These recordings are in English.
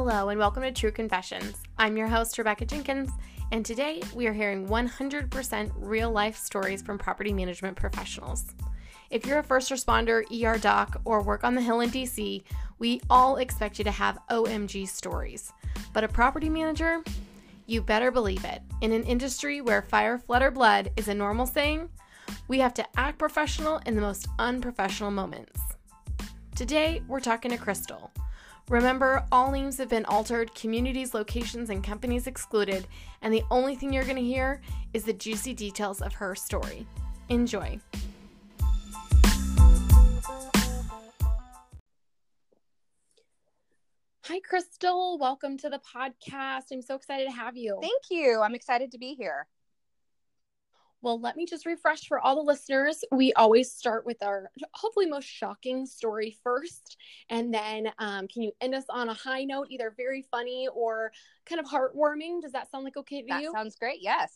Hello, and welcome to True Confessions. I'm your host, Rebecca Jenkins, and today we are hearing 100% real life stories from property management professionals. If you're a first responder, ER doc, or work on the Hill in DC, we all expect you to have OMG stories. But a property manager? You better believe it. In an industry where fire, flood, or blood is a normal saying, we have to act professional in the most unprofessional moments. Today, we're talking to Crystal. Remember, all names have been altered, communities, locations, and companies excluded, and the only thing you're going to hear is the juicy details of her story. Enjoy. Hi, Crystal. Welcome to the podcast. I'm so excited to have you. Thank you. I'm excited to be here. Well, let me just refresh for all the listeners. We always start with our hopefully most shocking story first. And then um, can you end us on a high note, either very funny or kind of heartwarming? Does that sound like okay to that you? sounds great. Yes.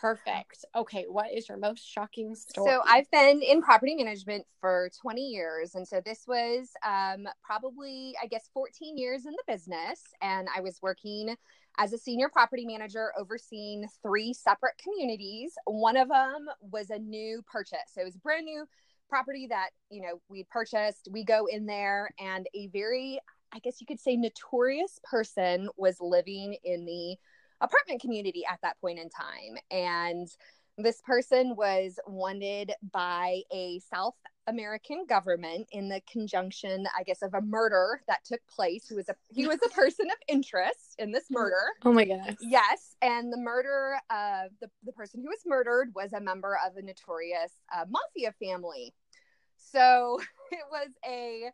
Perfect. Okay. What is your most shocking story? So I've been in property management for 20 years. And so this was um, probably, I guess, 14 years in the business. And I was working as a senior property manager overseeing three separate communities. One of them was a new purchase. So it was brand new property that, you know, we purchased. We go in there and a very, I guess you could say, notorious person was living in the apartment community at that point in time. And this person was wanted by a South American government in the conjunction, I guess, of a murder that took place. He was a he was a person of interest in this murder. Oh my goodness. Yes, and the murder of the the person who was murdered was a member of a notorious uh, mafia family. So it was a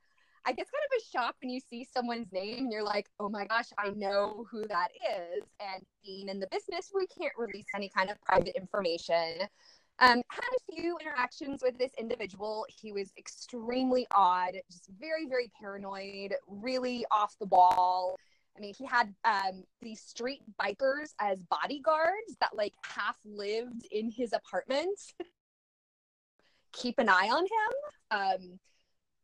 I guess kind of a shock when you see someone's name and you're like, oh my gosh, I know who that is. And being in the business, we can't release any kind of private information. Um, had a few interactions with this individual. He was extremely odd, just very, very paranoid, really off the wall. I mean, he had um, these street bikers as bodyguards that like half lived in his apartment. Keep an eye on him. Um,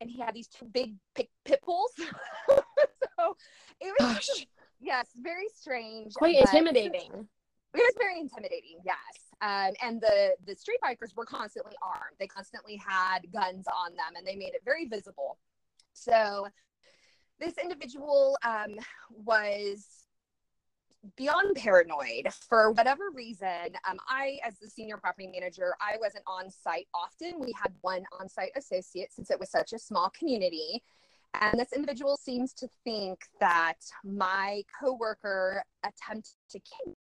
and he had these two big pit, pit bulls. so it was Gosh. yes, very strange. Quite intimidating. It was very intimidating, yes. Um, and the the street bikers were constantly armed. They constantly had guns on them, and they made it very visible. So this individual um, was beyond paranoid for whatever reason um, i as the senior property manager i wasn't on site often we had one on site associate since it was such a small community and this individual seems to think that my coworker attempted to kill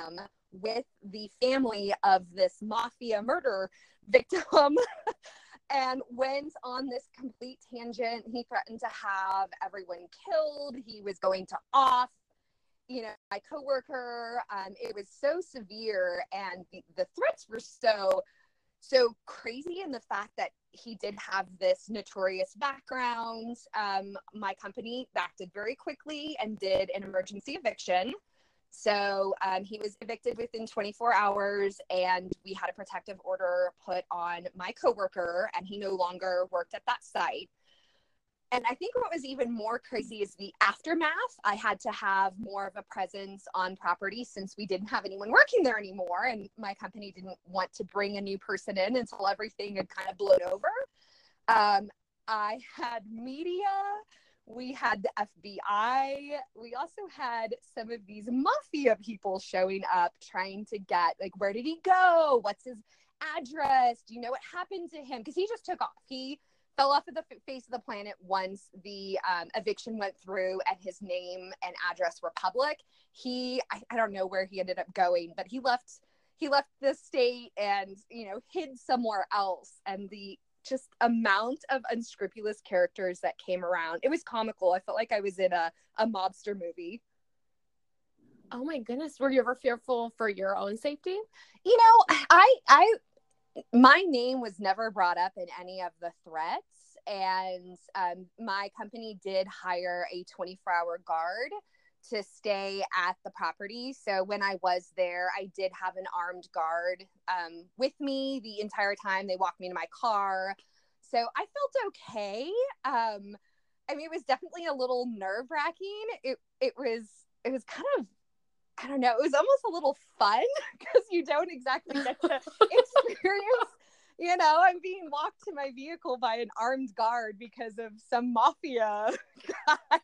him with the family of this mafia murder victim and went on this complete tangent. He threatened to have everyone killed. He was going to off you know, my coworker. Um, it was so severe, and the, the threats were so so crazy in the fact that he did have this notorious background. Um, my company acted very quickly and did an emergency eviction. So um, he was evicted within 24 hours, and we had a protective order put on my coworker, and he no longer worked at that site and I think what was even more crazy is the aftermath. I had to have more of a presence on property since we didn't have anyone working there anymore. And my company didn't want to bring a new person in until everything had kind of blown over. Um, I had media, we had the FBI, we also had some of these mafia people showing up trying to get, like, where did he go? What's his address? Do you know what happened to him? Because he just took off. He fell off of the face of the planet once the um, eviction went through and his name and address were public. He, I, I don't know where he ended up going, but he left. He left the state and you know hid somewhere else. And the just amount of unscrupulous characters that came around, it was comical. I felt like I was in a a mobster movie. Oh my goodness, were you ever fearful for your own safety? You know, I I my name was never brought up in any of the threats and um, my company did hire a 24 hour guard to stay at the property. So when i was there i did have an armed guard um, with me the entire time. They walked me to my car. So i felt okay. Um, I mean, it was definitely a little nerve wracking. It it was it was kind of I don't know. It was almost a little fun because you don't exactly get to experience. You know, I'm being walked to my vehicle by an armed guard because of some mafia guy.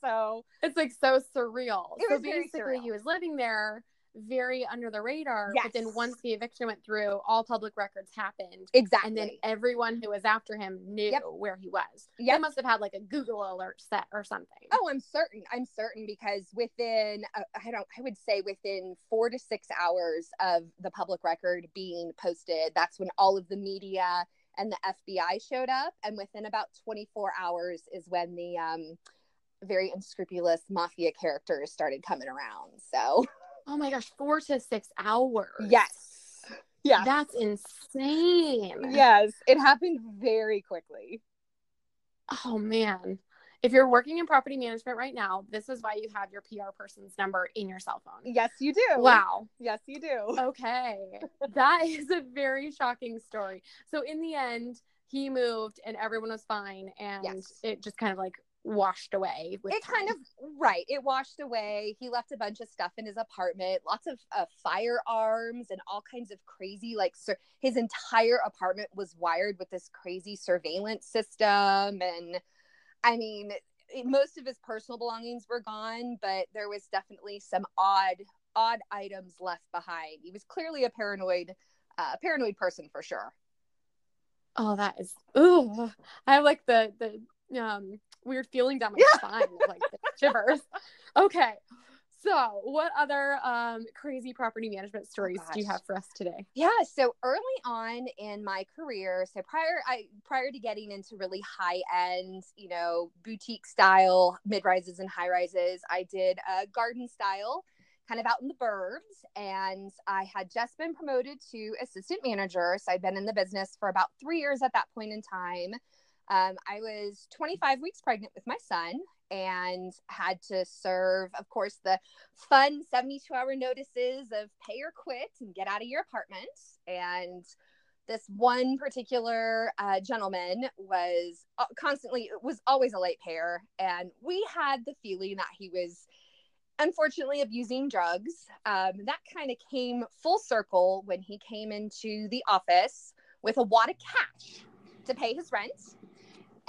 So it's like so surreal. It so basically, surreal. he was living there very under the radar. But then once the eviction went through, all public records happened. exactly. And then everyone who was after him knew Yep. where he was. They must have had like a Google alert set or something. Oh, I'm certain. I'm certain because within, uh, I don't, I would say within four to six hours of the public record being posted, that's when all of the media and the FBI showed up. And within about 24 hours is when the um, very unscrupulous mafia characters started coming around. So, Oh my gosh, four to six hours. yes. Yeah. That's insane. Yes. It happened very quickly. Oh man. If you're working in property management right now, this is why you have your PR person's number in your cell phone. Yes, you do. Wow. Yes, you do. Okay. that is a very shocking story. So in the end, he moved and everyone was fine and Yes. it just kind of like washed away it kind of right it washed away. He left a bunch of stuff in his apartment lots of uh, firearms and all kinds of crazy like sur- his entire apartment was wired with this crazy surveillance system and i mean it- most of his personal belongings were gone but there was definitely some odd odd items left behind. He was clearly a paranoid uh, paranoid person for sure. Oh, that is ooh. I have like the the um weird feeling down my spine, like shivers. Okay. So, what other um crazy property management stories do you have for us today? Yeah, so early on in my career, so prior I prior to getting into really high end, you know, boutique style mid rises and high rises, I did a garden style kind of out in the burbs and I had just been promoted to assistant manager, so I'd been in the business for about 3 years at that point in time. Um, I was 25 weeks pregnant with my son and had to serve, of course, the fun 72 hour notices of pay or quit and get out of your apartment. And this one particular uh, gentleman was uh, constantly, was always a late payer. And we had the feeling that he was unfortunately abusing drugs. Um, that kind of came full circle when he came into the office with a wad of cash to pay his rent.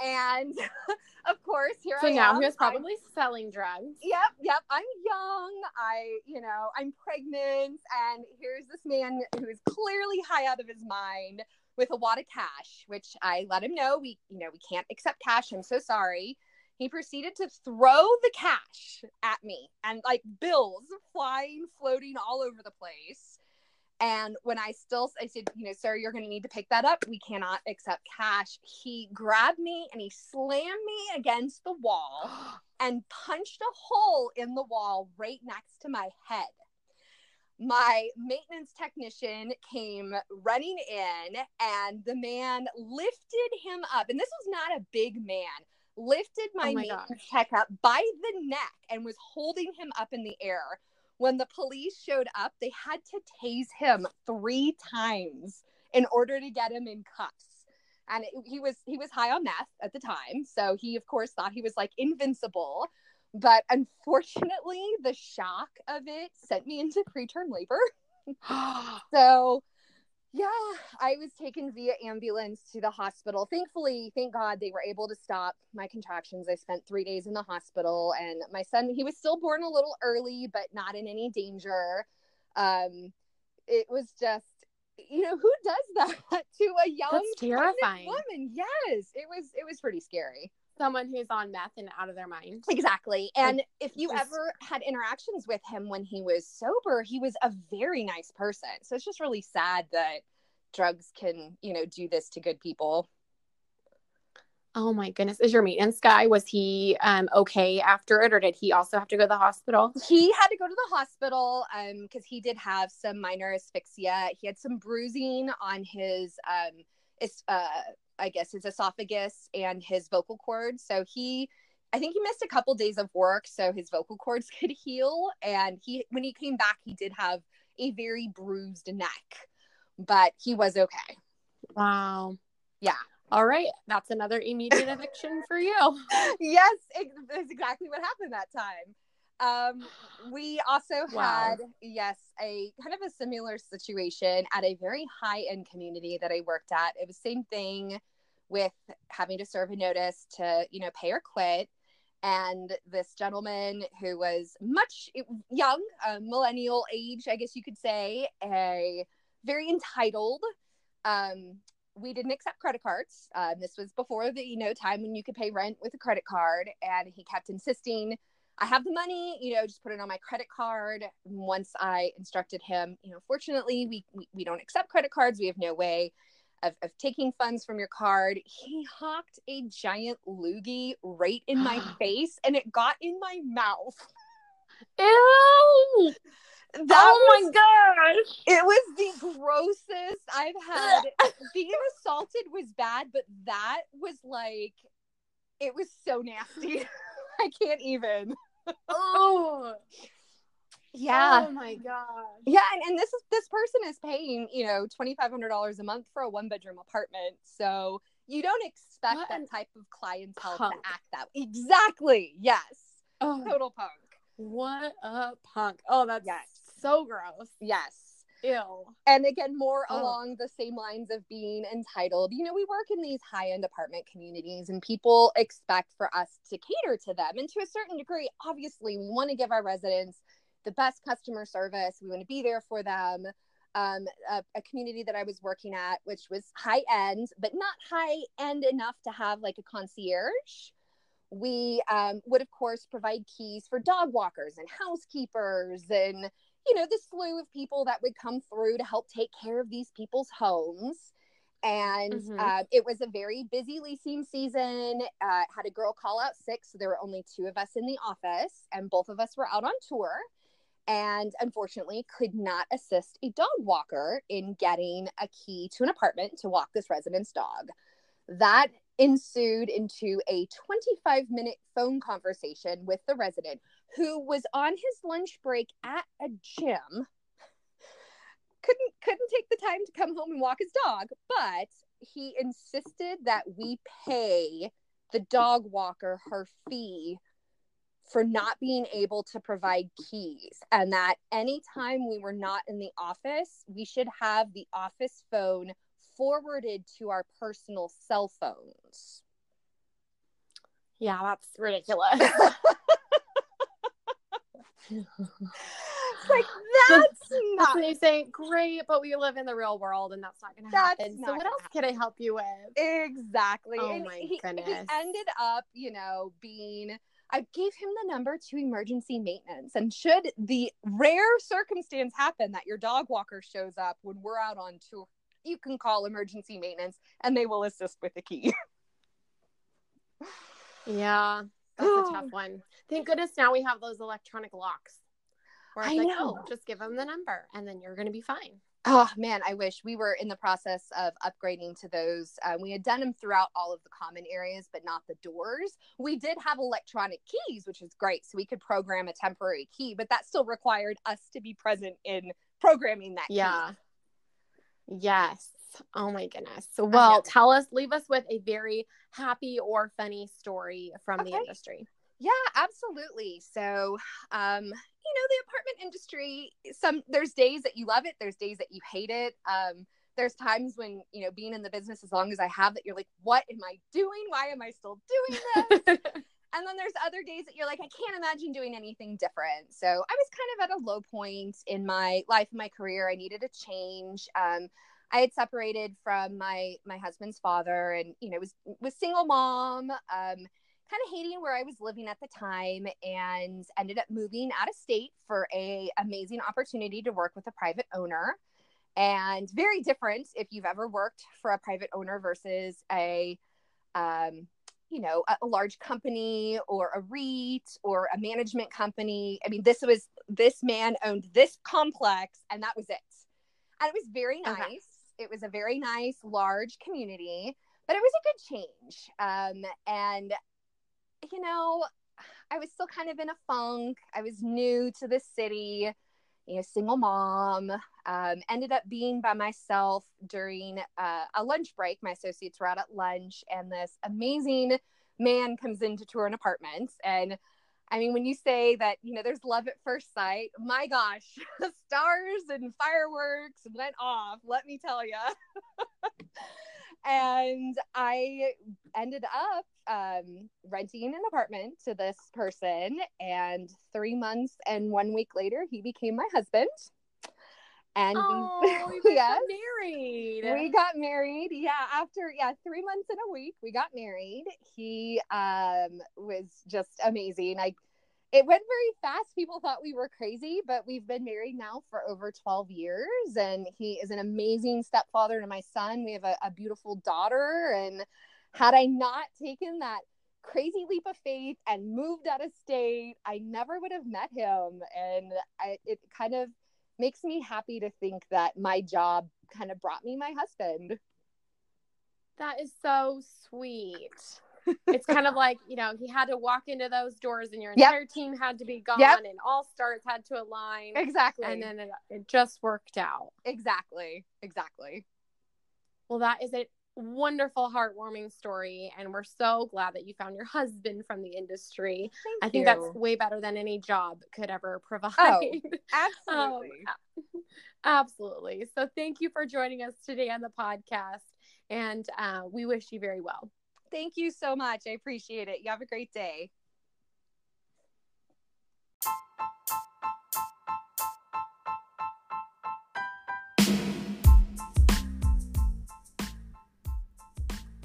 And of course, here So I now am. he was I'm- probably selling drugs. Yep, yep. I'm young. I, you know, I'm pregnant, and here's this man who is clearly high out of his mind with a wad of cash, which I let him know we, you know, we can't accept cash. I'm so sorry. He proceeded to throw the cash at me and like bills flying, floating all over the place. And when I still, I said, you know, sir, you're going to need to pick that up. We cannot accept cash. He grabbed me and he slammed me against the wall and punched a hole in the wall right next to my head. My maintenance technician came running in, and the man lifted him up. And this was not a big man, lifted my, Oh my maintenance tech up by the neck and was holding him up in the air. When the police showed up, they had to tase him three times in order to get him in cuffs. And it- he was he was high on meth at the time. So he of course thought he was like invincible. But unfortunately the shock of it sent me into preterm labor. So yeah i was taken via ambulance to the hospital. Thankfully thank god they were able to stop my contractions. I spent three days in the hospital and my son he was still born a little early but not in any danger. Um it was just you know who does that to a young That's terrifying. woman? Yes it was it was pretty scary Someone who's on meth and out of their mind. exactly and if you just- ever had interactions with him when he was sober he was a very nice person so it's just really sad that drugs can you know do this to good people Oh my goodness. Is your maintenance guy, was he um okay after it or did he also have to go to the hospital? he had to go to the hospital um because he did have some minor asphyxia he had some bruising on his um is uh i guess his esophagus and his vocal cords so he i think he missed a couple days of work so his vocal cords could heal and he when he came back he did have a very bruised neck but he was okay Wow. Yeah. All right, that's another immediate eviction for you. yes, it, that's exactly what happened that time. Um, we also Wow. had, yes, a kind of a similar situation at a very high end community that I worked at. It was same thing with having to serve a notice to, you know, pay or quit. And this gentleman who was much young, millennial age, I guess you could say, a very entitled. Um, we didn't accept credit cards. Uh, this was before the you know time when you could pay rent with a credit card, and he kept insisting, "I have the money, you know, just put it on my credit card." Once I instructed him, you know, fortunately we we, we don't accept credit cards. We have no way of, of taking funds from your card. He hawked a giant loogie right in my face, and it got in my mouth. Ew! That oh was my gosh! It was the grossest I've had. Being assaulted was bad, but that was like, it was so nasty. I can't even. Oh, Yeah. Oh my gosh! Yeah, and, and this is this person is paying, you know, twenty five hundred dollars a month for a one bedroom apartment. So you don't expect What that type of clientele punk. to act that way. exactly. Yes. Oh, Total punk. what a punk! Oh, that's Yes. so gross. Yes. Ew. and again more Oh. along the same lines of being entitled. You know we work in these high-end apartment communities and people expect for us to cater to them. And to a certain degree obviously we want to give our residents the best customer service. We want to be there for them. Um, a, a community that i was working at which was high end but not high end enough to have like a concierge. We um, would of course provide keys for dog walkers and housekeepers and you know, the slew of people that would come through to help take care of these people's homes. And Mhm. uh, it was a very busy leasing season. Uh, had a girl call out sick, so there were only two of us in the office, and both of us were out on tour. And unfortunately, could not assist a dog walker in getting a key to an apartment to walk this resident's dog. That ensued into a 25 minute phone conversation with the resident who was on his lunch break at a gym couldn't couldn't take the time to come home and walk his dog but he insisted that we pay the dog walker her fee for not being able to provide keys and that anytime we were not in the office we should have the office phone forwarded to our personal cell phones Yeah, that's ridiculous. It's like that's That's not when you say, "Great, but we live in the real world, and that's not going to That's happen." not So, what gonna else can I help you with? exactly. Oh and my he, he ended up, you know, being I gave him the number to emergency maintenance. And should the rare circumstance happen that your dog walker shows up when we're out on tour, you can call emergency maintenance and they will assist with the key. Yeah, that's a tough one. Thank goodness now we have those electronic locks. Where I like, know. oh, just give them the number, and then you're going to be fine. Oh man, I wish we were in the process of upgrading to those. Uh, we had done them throughout all of the common areas, but not the doors. We did have electronic keys, which is great. So we could program a temporary key, but that still required us to be present in programming that key. Yeah. Yes. Oh my goodness. Well, tell us, leave us with a very happy or funny story from the industry. Yeah, absolutely. So, um, you know, the apartment industry, some there's days that you love it, there's days that you hate it. Um, there's times when, you know, being in the business as long as I have that you're like, what am I doing? Why am I still doing this? and then there's other days that you're like, I can't imagine doing anything different. So I was kind of at a low point in my life and my career. I needed a change. Um, I had separated from my my husband's father, and you know was was single mom. Um, kind of hating where I was living at the time, and ended up moving out of state for a amazing opportunity to work with a private owner. And very different if you've ever worked for a private owner versus a um, you know a, a large company or a REIT or a management company. I mean, this was this man owned this complex, and that was it. And it was very nice. Okay. It was a very nice, large community, but it was a good change. Um, and you know, I was still kind of in a funk. I was new to the city, you know, single mom. Um, ended up being by myself during uh, a lunch break. My associates were out at lunch, and this amazing man comes in to tour an apartment. And I mean, when you say that, you know, there's love at first sight, my gosh, the stars and fireworks went off, let me tell you. and I ended up um, renting an apartment to this person. And three months and one week later, he became my husband. And oh, we yes, got married. We got married. Yeah, after yeah, three months and a week, we got married. He um was just amazing. I it went very fast. People thought we were crazy, but we've been married now for over 12 years. And he is an amazing stepfather to my son. We have a, a beautiful daughter. And had I not taken that crazy leap of faith and moved out of state, I never would have met him. And I, it kind of makes me happy to think that my job kind of brought me my husband. That is so sweet it's kind of like you know he had to walk into those doors and your entire yep. team had to be gone yep. and all stars had to align exactly and then it, it just worked out exactly exactly well that is a wonderful heartwarming story and we're so glad that you found your husband from the industry Thank i think that's way better than any job could ever provide oh, absolutely um, absolutely so thank you for joining us today on the podcast and uh, we wish you very well Thank you so much. I appreciate it. You have a great day.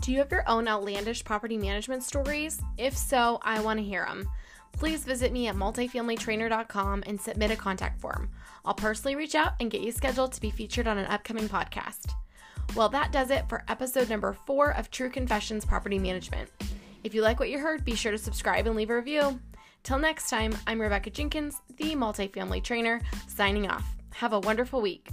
Do you have your own outlandish property management stories? If so, I want to hear them. Please visit me at multifamilytrainer.com and submit a contact form. I'll personally reach out and get you scheduled to be featured on an upcoming podcast. Well, that does it for episode number four of True Confessions Property Management. If you like what you heard, be sure to subscribe and leave a review. Till next time, I'm Rebecca Jenkins, the multifamily trainer, signing off. Have a wonderful week.